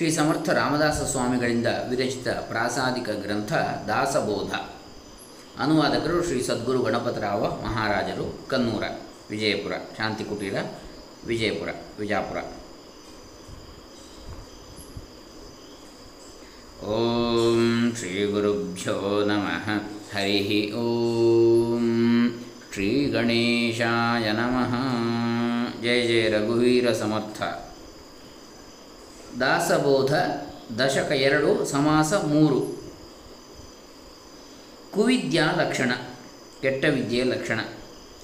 ಶ್ರೀ ಸಮರ್ಥ ರಾಮದಾಸ ಸ್ವಾಮಿಗಳಿಂದ ವಿರಚಿತ ಪ್ರಾಸಾದಿಕ ಗ್ರಂಥ ದಾಸಬೋಧ. ಅನುವಾದಕರು ಶ್ರೀ ಸದ್ಗುರು ಗಣಪತರಾವ ಮಹಾರಾಜರು ಕನ್ನೂರ, ವಿಜಯಪುರ ಶಾಂತಿ ಕುಟೀರ ವಿಜಯಪುರ, ವಿಜಾಪುರ. ಓಂ ಶ್ರೀ ಗುರುಭ್ಯೋ ನಮಃ. ಹರಿ ಓಂ. ಶ್ರೀ ಗಣೇಶಾಯ ನಮಃ. ಜಯ ಜಯ ರಘುವೀರ ಸಮರ್ಥ. ದಾಸಬೋಧ ದಶಕ ಎರಡು, ಸಮಾಸ ಮೂರು. ಕುವಿದ್ಯಾ ಲಕ್ಷಣ, ಕೆಟ್ಟ ವಿದ್ಯೆಯ ಲಕ್ಷಣ.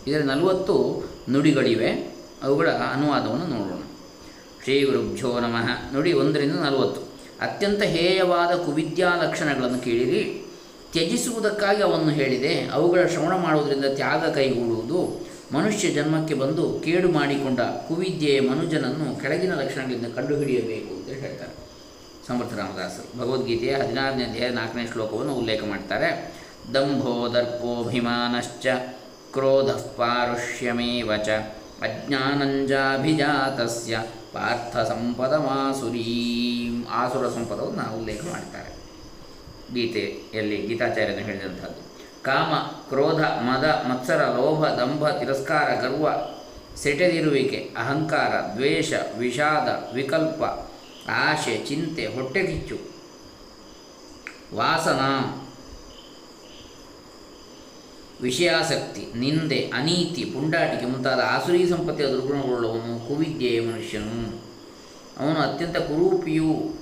ಇದರ ನಲವತ್ತು ನುಡಿಗಳಿವೆ. ಅವುಗಳ ಅನುವಾದವನ್ನು ನೋಡೋಣ. ಶ್ರೀ ಗುರುಭ್ಯೋ ನಮಃ. ನುಡಿ ಒಂದರಿಂದ ನಲವತ್ತು. ಅತ್ಯಂತ ಹೇಯವಾದ ಕುವಿದ್ಯಾ ಲಕ್ಷಣಗಳನ್ನು ಕೇಳಿರಿ. ತ್ಯಜಿಸುವುದಕ್ಕಾಗಿ ಅವನ್ನು ಹೇಳಿದೆ. ಅವುಗಳ ಶ್ರವಣ ಮಾಡುವುದರಿಂದ ತ್ಯಾಗ ಕೈಗೂಡುವುದು. ಮನುಷ್ಯ ಜನ್ಮಕ್ಕೆ ಬಂದು ಕೇಡು ಮಾಡಿಕೊಂಡ ಕುವಿದ್ಯೆಯ ಮನುಜನನ್ನು ಕೆಳಗಿನ ಲಕ್ಷಣಗಳಿಂದ ಕಂಡುಹಿಡಿಯಬೇಕು. ಹೇಳ್ತಾರೆ. ಸಮರ್ಥ ರಾಮದಾಸರು. ಭಗವದ್ಗೀತೆಯ ಹದಿನಾರನೇ ಅಧ್ಯಾಯ ನಾಲ್ಕನೇ ಶ್ಲೋಕವನ್ನು ಉಲ್ಲೇಖ ಮಾಡ್ತಾರೆ. ದಂಭೋ ದರ್ಪೋಭಿಮಾನಶ್ಚ ಕ್ರೋಧ ಪಾರುಷ್ಯಮೇವ ಚ ಅಜ್ಞಾನಂಜಾಭಿಜಾತಸ್ಯ ಪಾರ್ಥ ಸಂಪದಮಾಸುರೀಂ ಆಸುರ ಸಂಪದವನ್ನು ಉಲ್ಲೇಖ ಮಾಡ್ತಾರೆ. ಗೀತೆಯಲ್ಲಿ ಗೀತಾಚಾರ್ಯನು ಹೇಳಿದಂಥದ್ದು ಕಾಮ, ಕ್ರೋಧ, ಮದ, ಮತ್ಸರ, ಲೋಭ, ದಂಭ, ತಿರಸ್ಕಾರ, ಗರ್ವ, ಸೆಟೆದಿರುವಿಕೆ, ಅಹಂಕಾರ, ದ್ವೇಷ, ವಿಷಾದ, ವಿಕಲ್ಪ ಆಶೆ ಚಿಂತೆ ಹೊಟ್ಟೆಕಿಚ್ಚು ವಾಸನ. ವಿಷಯಾಸಕ್ತಿ, ನಿಂದೆ, ಅನೀತಿ, ಪುಂಡಾಟಿಕೆ ಮುಂತಾದ ಆಸುರಿ ಸಂಪತ್ತಿಯ ದುರ್ಗುಣಗೊಳ್ಳುವವನು ಕುವಿದ್ಯೆಯ ಮನುಷ್ಯನು. ಅವನು ಅತ್ಯಂತ ಕುರೂಪಿಯು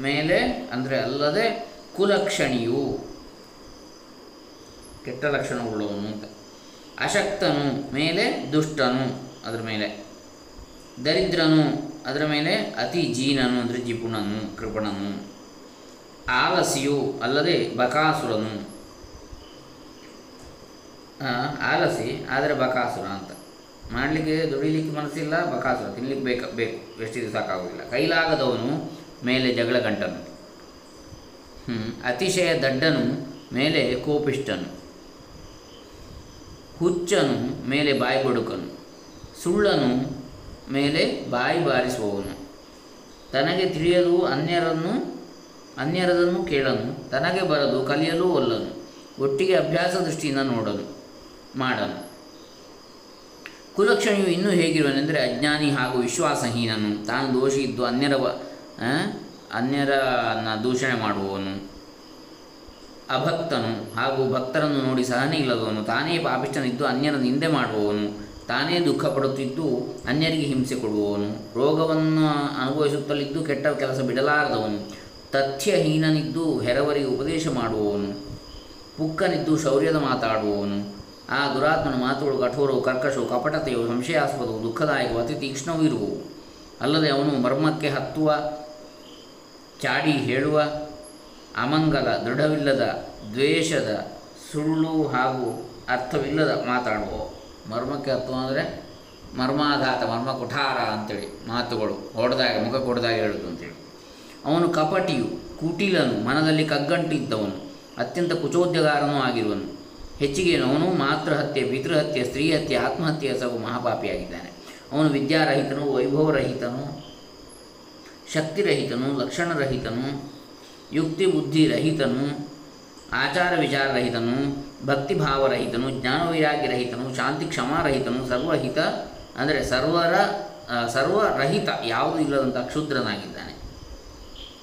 ಮೇಲೆ ಅಂದರೆ ಅಲ್ಲದೆ ಕುಲಕ್ಷಣಿಯು. ಕೆಟ್ಟ ಲಕ್ಷಣವುಳ್ಳವನು ಅಂತ. ಅಶಕ್ತನು ಮೇಲೆ ದುಷ್ಟನು, ಅದರ ಮೇಲೆ. ದರಿದ್ರನು ಅದರ ಮೇಲೆ ಅತಿ ಜೀನನು, ಅಂದರೆ ಜಿಪುಣನು, ಕೃಪಣನು, ಆಲಸಿಯು ಅಲ್ಲದೆ ಬಕಾಸುರನು. ಆಲಸಿ, ಆದರೆ ಬಕಾಸುರ ಅಂತ. ಮಾಡಲಿಕ್ಕೆ, ದುಡಿಲಿಕ್ಕೆ ಮನಸ್ಸಿಲ್ಲ, ಬಕಾಸುರ, ತಿನ್ಲಿಕ್ಕೆ ಬೇಕು ಬೇಕು. ಎಷ್ಟಿದೆ ಸಾಕಾಗೋದಿಲ್ಲ. ಕೈಲಾಗದವನು ಮೇಲೆ ಜಗಳ ಗಂಟನು. ಅತಿಶಯ ದಡ್ಡನು ಮೇಲೆ ಕೋಪಿಷ್ಟನು ಹುಚ್ಚನು ಮೇಲೆ ಬಾಯಿ ಬಡುಕನು. ಸುಳ್ಳನು ಮೇಲೆ ಬಾಯಿ ಬಾರಿಸುವವನು. ತನಗೆ ತಿಳಿಯಲು ಅನ್ಯರನ್ನು, ಅನ್ಯರದನ್ನು ಕೇಳನು. ತನಗೆ ಬರದು ಕಲಿಯಲು ಒಲ್ಲನು. ಒಟ್ಟಿಗೆ ಅಭ್ಯಾಸ ದೃಷ್ಟಿಯಿಂದ ನೋಡನು ಮಾಡನು. ಕುಲಕ್ಷಣಿಯು ಇನ್ನೂ ಹೇಗಿರುವನೆಂದರೆ ಅಜ್ಞಾನಿ ಹಾಗೂ ವಿಶ್ವಾಸಹೀನನು. ತಾನು ದೋಷಿ ಇದ್ದು ಅನ್ಯರ ಅನ್ಯರನ್ನ ದೂಷಣೆ ಮಾಡುವವನು. ಅಭಕ್ತನು ಹಾಗೂ ಭಕ್ತರನ್ನು ನೋಡಿ ಸಹನೆ ಇಲ್ಲದವನು. ತಾನೇ ಪಾಪಿಷ್ಟನಿದ್ದು ಅನ್ಯರ ನಿಂದೆ ಮಾಡುವವನು. ತಾನೇ ದುಃಖ ಪಡುತ್ತಿದ್ದು ಅನ್ಯರಿಗೆ ಹಿಂಸೆ ಕೊಡುವವನು. ರೋಗವನ್ನು ಅನುಭವಿಸುತ್ತಲಿದ್ದು ಕೆಟ್ಟ ಕೆಲಸ ಬಿಡಲಾರದವನು. ತಥ್ಯಹೀನನಿದ್ದು ಹೆರವರಿಗೆ ಉಪದೇಶ ಮಾಡುವವನು. ಪುಕ್ಕನಿದ್ದು ಶೌರ್ಯದ ಮಾತಾಡುವವನು. ಆ ದುರಾತ್ಮನ ಮಾತುಗಳು ಕಠೋರವು, ಕರ್ಕಶವು ಕಪಟತೆಯು ಸಂಶಯಾಸ್ಪದವು, ದುಃಖದಾಯಕವು, ಅತಿ ತೀಕ್ಷ್ಣವೂ ಇರುವವು. ಅಲ್ಲದೆ ಅವನು ಮರ್ಮಕ್ಕೆ ಹತ್ತುವ, ಚಾಡಿ ಹೇಳುವ, ಅಮಂಗಲ, ದೃಢವಿಲ್ಲದ, ದ್ವೇಷದ, ಸುಳ್ಳು ಹಾಗೂ ಅರ್ಥವಿಲ್ಲದ ಮಾತಾಡುವ ಮರ್ಮಕ್ಕೆ ಹತ್ತು ಅಂದರೆ ಮರ್ಮಾಘಾತ ಮರ್ಮ ಕುಠಾರ ಅಂತೇಳಿ ಮಾತುಗಳು. ಹೊಡೆದಾಗ, ಮುಖ ಕೊಡ್ದಾಗ ಹೇಳುದು ಅಂತೇಳಿ. ಅವನು ಕಪಟಿಯು, ಕುಟಿಲನು, ಮನದಲ್ಲಿ ಕಗ್ಗಂಟಿದ್ದವನು, ಅತ್ಯಂತ ಕುಚೋದ್ಯಗಾರನೂ ಆಗಿರುವನು. ಹೆಚ್ಚಿಗೆ ಅವನು ಮಾತೃಹತ್ಯೆ, ಪಿತೃಹತ್ಯೆ ಸ್ತ್ರೀ ಹತ್ಯೆ ಆತ್ಮಹತ್ಯೆ ಸಹ ಮಹಾಪಾಪಿಯಾಗಿದ್ದಾನೆ. ಅವನು ವಿದ್ಯಾರಹಿತನು, ವೈಭವರಹಿತನು, ಶಕ್ತಿರಹಿತನು, ಲಕ್ಷಣರಹಿತನು ಯುಕ್ತಿ ಬುದ್ಧಿರಹಿತನು ಆಚಾರ ವಿಚಾರರಹಿತನು ಭಕ್ತಿಭಾವರಹಿತನು, ಜ್ಞಾನವೈರಾಗ್ಯರಹಿತನು ಶಾಂತಿ ಕ್ಷಮಾರಹಿತನು ಸರ್ವಹಿತ, ಅಂದರೆ ಸರ್ವರ ಸರ್ವರಹಿತ, ಯಾವುದು ಇಲ್ಲದಂಥ ಕ್ಷುದ್ರನಾಗಿದ್ದಾನೆ.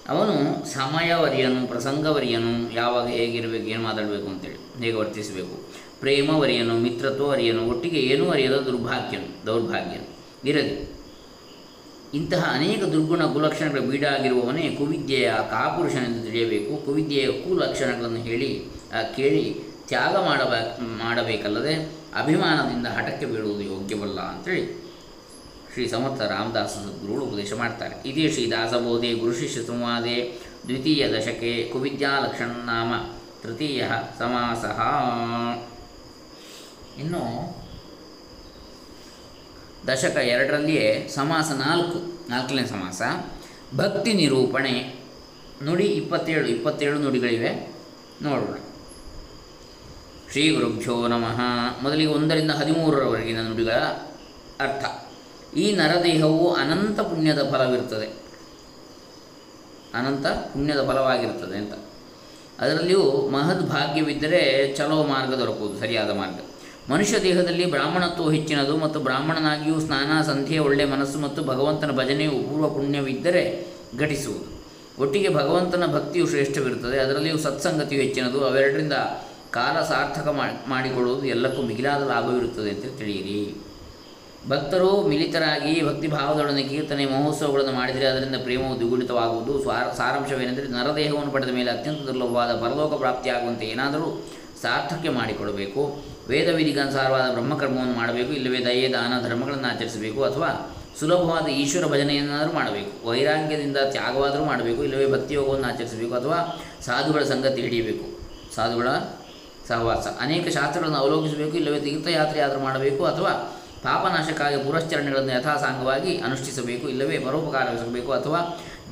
ಅವನು ಸಮಯವರಿಯನು, ಪ್ರಸಂಗವರಿಯನು, ಯಾವಾಗ ಹೇಗಿರಬೇಕು, ಏನು ಮಾತಾಡಬೇಕು ಅಂತೇಳಿ ಹೇಗೆ ವರ್ತಿಸಬೇಕು. ಪ್ರೇಮವರಿಯನು, ಮಿತ್ರತ್ವವರಿಯನು, ಒಟ್ಟಿಗೆ ಏನೂ ಅರಿಯದ ದುರ್ಭಾಗ್ಯನು, ದೌರ್ಭಾಗ್ಯನು, ಇರಲಿ. ಇಂತಹ ಅನೇಕ ದುರ್ಗುಣ ಕುಲಕ್ಷಣಗಳ ಬೀಡಾಗಿರುವವನೇ ಕುವಿದ್ಯೆಯ ಕಾಪುರುಷನೆಂದು ತಿಳಿಯಬೇಕು. ಕುವಿದ್ಯೆಯ ಕುಲಕ್ಷಣಗಳನ್ನು ಹೇಳಿ ಕೇಳಿ ತ್ಯಾಗ ಮಾಡಬ, ಮಾಡಬೇಕಲ್ಲದೆ ಅಭಿಮಾನದಿಂದ ಹಠಕ್ಕೆ ಬೀಳುವುದು ಯೋಗ್ಯವಲ್ಲ ಅಂತೇಳಿ ಶ್ರೀ ಸಮರ್ಥ ರಾಮದಾಸ ಸದ್ಗುರುಗಳು ಉಪದೇಶ ಮಾಡ್ತಾರೆ. ಇದೇ ಶ್ರೀ ದಾಸಬೋಧೆ ಗುರುಶಿಷ್ಯ ಸಂವಾದೆ ದ್ವಿತೀಯ ದಶಕೆ ಕುವಿದ್ಯಾಲಕ್ಷಣ ನಾಮ ತೃತೀಯ ಸಮಾಸ ಇನ್ನು ದಶಕ ಎರಡರಲ್ಲಿಯೇ ಸಮಾಸ ನಾಲ್ಕು, ನಾಲ್ಕನೇ ಸಮಾಸ. ಭಕ್ತಿ ನಿರೂಪಣೆ. ನುಡಿ ಇಪ್ಪತ್ತೇಳು ಇಪ್ಪತ್ತೇಳು ನುಡಿಗಳಿವೆ. ನೋಡೋಣ. ಶ್ರೀ ಗುರುಭ್ಯೋ ನಮಃ. ಮೊದಲಿಗೆ ಒಂದರಿಂದ ಹದಿಮೂರರವರೆಗಿನ ನುಡಿಗಳ ಅರ್ಥ. ಈ ನರದೇಹವು ಅನಂತ ಪುಣ್ಯದ ಫಲವಿರುತ್ತದೆ. ಅನಂತ ಪುಣ್ಯದ ಫಲವಾಗಿರುತ್ತದೆ ಅಂತ. ಅದರಲ್ಲಿಯೂ ಮಹದ್ ಭಾಗ್ಯವಿದ್ದರೆ ಚಲೋ ಮಾರ್ಗ ದೊರಕುವುದು, ಸರಿಯಾದ ಮಾರ್ಗ. ಮನುಷ್ಯ ದೇಹದಲ್ಲಿ ಬ್ರಾಹ್ಮಣತ್ವ ಹೆಚ್ಚಿನದು ಮತ್ತು ಬ್ರಾಹ್ಮಣನಾಗಿಯೂ ಸ್ನಾನ, ಸಂಧ್ಯೆ ಒಳ್ಳೆಯ ಮನಸ್ಸು ಮತ್ತು ಭಗವಂತನ ಭಜನೆಯು ಪೂರ್ವ ಪುಣ್ಯವಿದ್ದರೆ ಘಟಿಸುವುದು. ಒಟ್ಟಿಗೆ ಭಗವಂತನ ಭಕ್ತಿಯು ಶ್ರೇಷ್ಠವಿರುತ್ತದೆ. ಅದರಲ್ಲಿಯೂ ಸತ್ಸಂಗತಿಯು ಹೆಚ್ಚಿನದು. ಅವೆರಡರಿಂದ ಕಾಲ ಸಾರ್ಥಕ ಮಾಡಿ ಮಾಡಿಕೊಳ್ಳುವುದು ಎಲ್ಲಕ್ಕೂ ಮಿಗಿಲಾದ ಲಾಭವಿರುತ್ತದೆ ಅಂತ ತಿಳಿಯಿರಿ. ಭಕ್ತರು ಮಿಲಿತರಾಗಿ ಭಕ್ತಿಭಾವದೊಡನೆ ಕೀರ್ತನೆ, ಮಹೋತ್ಸವಗಳನ್ನು ಮಾಡಿದರೆ ಅದರಿಂದ ಪ್ರೇಮವು ದ್ವಿಗುಣಿತವಾಗುವುದು. ಸ್ವಾರ, ಸಾರಾಂಶವೇನೆಂದರೆ ನರದೇಹವನ್ನು ಪಡೆದ ಮೇಲೆ ಅತ್ಯಂತ ದುರ್ಲಭವಾದ ಪರಲೋಕ ಪ್ರಾಪ್ತಿಯಾಗುವಂತೆ ಏನಾದರೂ ಸಾರ್ಥಕ್ಯ ಮಾಡಿಕೊಳ್ಳಬೇಕು ವೇದ ವಿಧಿಗನುಸಾರವಾದ ಬ್ರಹ್ಮಕರ್ಮವನ್ನು ಮಾಡಬೇಕು, ಇಲ್ಲವೇ ದಯೆ, ದಾನ, ಧರ್ಮಗಳನ್ನು ಆಚರಿಸಬೇಕು ಅಥವಾ ಸುಲಭವಾದ ಈಶ್ವರ ಭಜನೆಯನ್ನಾದರೂ ಮಾಡಬೇಕು, ವೈರಾಗ್ಯದಿಂದ ತ್ಯಾಗವಾದರೂ ಮಾಡಬೇಕು, ಇಲ್ಲವೇ ಭಕ್ತಿಯೋಗವನ್ನು ಆಚರಿಸಬೇಕು ಅಥವಾ ಸಾಧುಗಳ ಸಂಗತಿ ಹಿಡಿಯಬೇಕು ಸಾಧುಗಳ ಸಹವಾಸ. ಅನೇಕ ಶಾಸ್ತ್ರಗಳನ್ನು ಅವಲೋಕಿಸಬೇಕು, ಇಲ್ಲವೇ ತೀರ್ಥಯಾತ್ರೆ ಆದರೂ ಮಾಡಬೇಕು ಅಥವಾ ಪಾಪನಾಶಕ್ಕಾಗಿ ಪುರಶ್ಚರಣೆಗಳನ್ನು ಯಥಾಸಾಂಗವಾಗಿ ಅನುಷ್ಠಿಸಬೇಕು, ಇಲ್ಲವೇ ಪರೋಪಕಾರವಿಸಬೇಕು ಅಥವಾ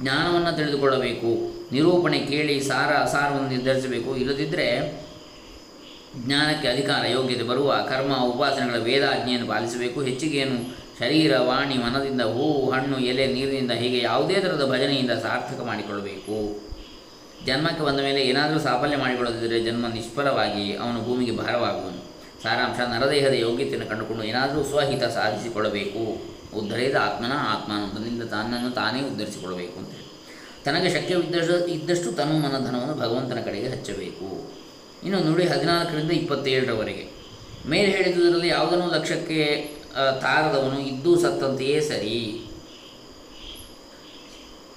ಜ್ಞಾನವನ್ನು ತಿಳಿದುಕೊಳ್ಳಬೇಕು. ನಿರೂಪಣೆ ಕೇಳಿ ಸಾರ, ಅಸಾರವನ್ನು ನಿರ್ಧರಿಸಬೇಕು. ಇಲ್ಲದಿದ್ದರೆ ಜ್ಞಾನಕ್ಕೆ ಅಧಿಕಾರ, ಯೋಗ್ಯತೆ ಬರುವ ಕರ್ಮ, ಉಪಾಸನೆಗಳ ವೇದಾಜ್ಞೆಯನ್ನು ಪಾಲಿಸಬೇಕು. ಹೆಚ್ಚಿಗೆಯನ್ನು ಶರೀರ, ವಾಣಿ, ಮನದಿಂದ ಹೂವು ಹಣ್ಣು, ಎಲೆ, ನೀರಿನಿಂದ ಹೀಗೆ ಯಾವುದೇ ಥರದ ಭಜನೆಯಿಂದ ಸಾರ್ಥಕ ಮಾಡಿಕೊಳ್ಳಬೇಕು. ಜನ್ಮಕ್ಕೆ ಬಂದ ಮೇಲೆ ಏನಾದರೂ ಸಾಫಲ್ಯ ಮಾಡಿಕೊಳ್ಳದಿದ್ದರೆ ಜನ್ಮ ನಿಷ್ಫಲವಾಗಿ ಅವನು ಭೂಮಿಗೆ ಭಾರವಾಗುವನು. ಸಾರಾಂಶ, ನರದೇಹದ ಯೋಗ್ಯತೆಯನ್ನು ಕಂಡುಕೊಂಡು ಏನಾದರೂ ಸ್ವಹಿತ ಸಾಧಿಸಿಕೊಳ್ಳಬೇಕು. ಉದ್ಧರಿದ ಆತ್ಮನ ಆತ್ಮಾನಂದದಿಂದ ತನ್ನನ್ನು ತಾನೇ ಉದ್ಧರಿಸಿಕೊಳ್ಳಬೇಕು ಅಂತೇಳಿ ತನಗೆ ಶಕ್ಯವಿದ್ದಷ್ಟು, ಇದ್ದಷ್ಟು ತನು ಮನಧನವನ್ನು ಭಗವಂತನ ಕಡೆಗೆ ಹಚ್ಚಬೇಕು. ಇನ್ನು ನುಡಿ ಹದಿನಾಲ್ಕರಿಂದ ಇಪ್ಪತ್ತೇಳರವರೆಗೆ. ಮೇಲೆ ಹೇಳಿದುದರಲ್ಲಿ ಯಾವುದನ್ನು ಲಕ್ಷ್ಯಕ್ಕೆ ತಾರದವನು ಇದ್ದೂ ಸತ್ತಂತೆಯೇ ಸರಿ.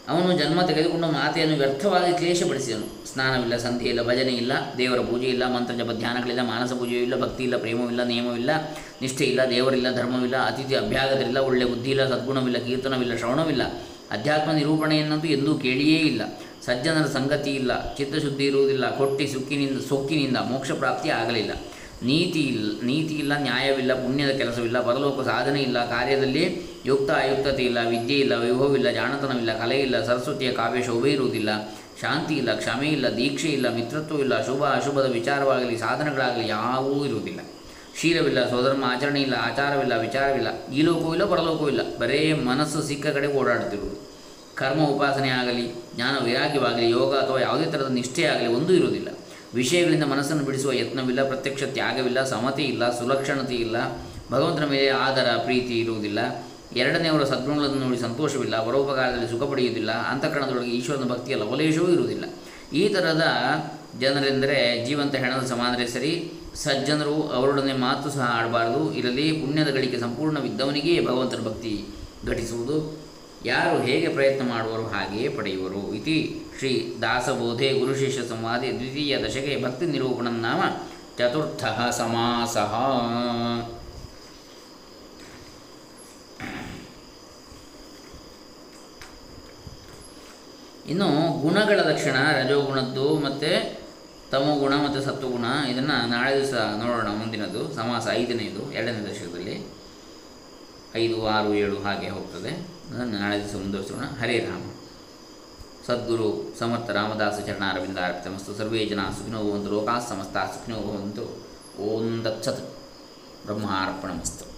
ಅವನು ಜನ್ಮ ತೆಗೆದುಕೊಂಡು ಮಾತೆಯನ್ನು ವ್ಯರ್ಥವಾಗಿ ಕ್ಲೇಶಪಡಿಸಿದನು. ಸ್ನಾನವಿಲ್ಲ ಸಂಧಿ ಇಲ್ಲ ಭಜನೆ ಇಲ್ಲ ದೇವರ ಪೂಜೆ ಇಲ್ಲ ಮಂತ್ರ ಜಪ ಧ್ಯಾನಗಳಿಲ್ಲ, ಮಾನಸ ಪೂಜೆಯೂ ಇಲ್ಲ ಭಕ್ತಿ ಇಲ್ಲ ಪ್ರೇಮವಿಲ್ಲ ನಿಯಮವಿಲ್ಲ ನಿಷ್ಠೆ ಇಲ್ಲ ದೇವರಿಲ್ಲ, ಧರ್ಮವಿಲ್ಲ, ಅತಿಥಿ ಅಭ್ಯಾಗದಿಲ್ಲ ಒಳ್ಳೆ ಬುದ್ಧಿ ಇಲ್ಲ ಸದ್ಗುಣವಿಲ್ಲ, ಕೀರ್ತನವಿಲ್ಲ, ಶ್ರವಣವಿಲ್ಲ, ಅಧ್ಯಾತ್ಮ ನಿರೂಪಣೆಯನ್ನಂತೂ ಎಂದೂ ಕೇಳಿಯೇ ಇಲ್ಲ. ಸಜ್ಜನರ ಸಂಗತಿ ಇಲ್ಲ, ಚಿತ್ತಶುದ್ಧಿ ಇರುವುದಿಲ್ಲ, ಕೊಟ್ಟಿ ಸುಕ್ಕಿನಿಂದ, ಸೊಕ್ಕಿನಿಂದ ಮೋಕ್ಷ ಪ್ರಾಪ್ತಿ ಆಗಲಿಲ್ಲ. ನೀತಿ ಇಲ್ಲ ನೀತಿ ಇಲ್ಲ, ನ್ಯಾಯವಿಲ್ಲ, ಪುಣ್ಯದ ಕೆಲಸವಿಲ್ಲ, ಪರಲೋಕ ಸಾಧನೆ ಇಲ್ಲ, ಕಾರ್ಯದಲ್ಲಿ ಯುಕ್ತ ಅಯುಕ್ತತೆ ಇಲ್ಲ, ವಿದ್ಯೆ ಇಲ್ಲ, ವೈಭವವಿಲ್ಲ, ಜಾಣತನವಿಲ್ಲ, ಕಲೆ ಇಲ್ಲ, ಸರಸ್ವತಿಯ ಕಾವ್ಯ ಶೋಭೆ ಇರುವುದಿಲ್ಲ. ಶಾಂತಿ ಇಲ್ಲ, ಕ್ಷಮೆ ಇಲ್ಲ, ದೀಕ್ಷೆ ಇಲ್ಲ, ಮಿತ್ರತ್ವ ಇಲ್ಲ, ಶುಭ, ಅಶುಭದ ವಿಚಾರವಾಗಲಿ, ಸಾಧನಗಳಾಗಲಿ ಯಾವುವೂ ಇರುವುದಿಲ್ಲ. ಶೀಲವಿಲ್ಲ, ಸ್ವಧರ್ಮ, ಆಚರಣೆ ಇಲ್ಲ, ಆಚಾರವಿಲ್ಲ, ವಿಚಾರವಿಲ್ಲ, ಈ ಲೋಕವೂ ಇಲ್ಲ ಪರಲೋಕವೂ ಇಲ್ಲ ಬರೇ ಮನಸ್ಸು ಸಿಕ್ಕ ಕಡೆ ಓಡಾಡುತ್ತಿರುವುದು. ಕರ್ಮ ಉಪಾಸನೆ ಆಗಲಿ, ಜ್ಞಾನ ವೈರಾಗ್ಯವಾಗಲಿ, ಯೋಗ ಅಥವಾ ಯಾವುದೇ ಥರದ ನಿಷ್ಠೆ ಆಗಲಿ ಒಂದೂ ಇರುವುದಿಲ್ಲ. ವಿಷಯಗಳಿಂದ ಮನಸ್ಸನ್ನು ಬಿಡಿಸುವ ಯತ್ನವಿಲ್ಲ, ಪ್ರತ್ಯಕ್ಷ ತ್ಯಾಗವಿಲ್ಲ, ಸಮತೆ ಇಲ್ಲ, ಸುಲಕ್ಷಣತೆ ಇಲ್ಲ, ಭಗವಂತನ ಮೇಲೆ ಆದರ, ಪ್ರೀತಿ ಇರುವುದಿಲ್ಲ. ಎರಡನೆಯವರ ಸದ್ಗುಣಗಳನ್ನು ನೋಡಿ ಸಂತೋಷವಿಲ್ಲ, ಪರೋಪಕಾರದಲ್ಲಿ ಸುಖ ಪಡೆಯುವುದಿಲ್ಲ, ಅಂತಃಕರಣದೊಳಗೆ ಈಶ್ವರನ ಭಕ್ತಿಯ ಲವಲೇಶವೂ ಇರುವುದಿಲ್ಲ. ಈ ಥರದ ಜನರೆಂದರೆ ಜೀವಂತ ಹೆಣದ ಸಮಾನರೇ ಸರಿ, ಸಜ್ಜನರು ಅವರೊಡನೆ ಮಾತು ಸಹ ಆಡಬಾರದು, ಇರಲಿ, ಪುಣ್ಯದ ಗಳಿಕೆ ಸಂಪೂರ್ಣವಿದ್ದವನಿಗೇ ಭಗವಂತನ ಭಕ್ತಿ ಘಟಿಸುವುದು. ಯಾರು ಹೇಗೆ ಪ್ರಯತ್ನ ಮಾಡುವರು ಹಾಗೆಯೇ ಪಡೆಯುವರು. ಇತಿ ಶ್ರೀ ದಾಸಬೋಧೆ ಗುರುಶಿಷ್ಯ ಸಂವಾದಿ ದ್ವಿತೀಯ ದಶಕೆ ಭಕ್ತಿ ನಿರೂಪಣ ನಾಮ ಚತುರ್ಥ ಸಮಾಸ. ಇನ್ನು ಗುಣಗಳ ಲಕ್ಷಣ, ರಜೋಗುಣದ್ದು ಮತ್ತು ತಮೋಗುಣ ಮತ್ತು ಸತ್ವಗುಣ, ಇದನ್ನು ನಾಳೆ ದಿವಸ ನೋಡೋಣ ಮುಂದಿನದು, ಸಮಾಸ ಐದನೇದು, ಎರಡನೇ ದಶಕದಲ್ಲಿ. ಐದು, ಆರು, ಏಳು ಹಾಗೆ ಹೋಗ್ತದೆ. ಅದನ್ನು ನಾಳೆ ದಿವಸ ಮುಂದುವರಿಸೋಣ. ಹರೇ ರಾಮ. ಸದ್ಗುರು ಸಮರ್ಥ ರಾಮದಾಸ ಚರಣಾರವಿಂದ ಅರ್ಪಿತಮಸ್ತು ಸರ್ವೇ ಜನ ಸುಖಿನೋ ಭವಂತು. ಲೋಕಾಃ ಸಮಸ್ತ ಸುಖಿನೋ ಭವಂತು. ಓಂ ದತ್ಸತ್ ಬ್ರಹ್ಮಾರ್ಪಣಮಸ್ತು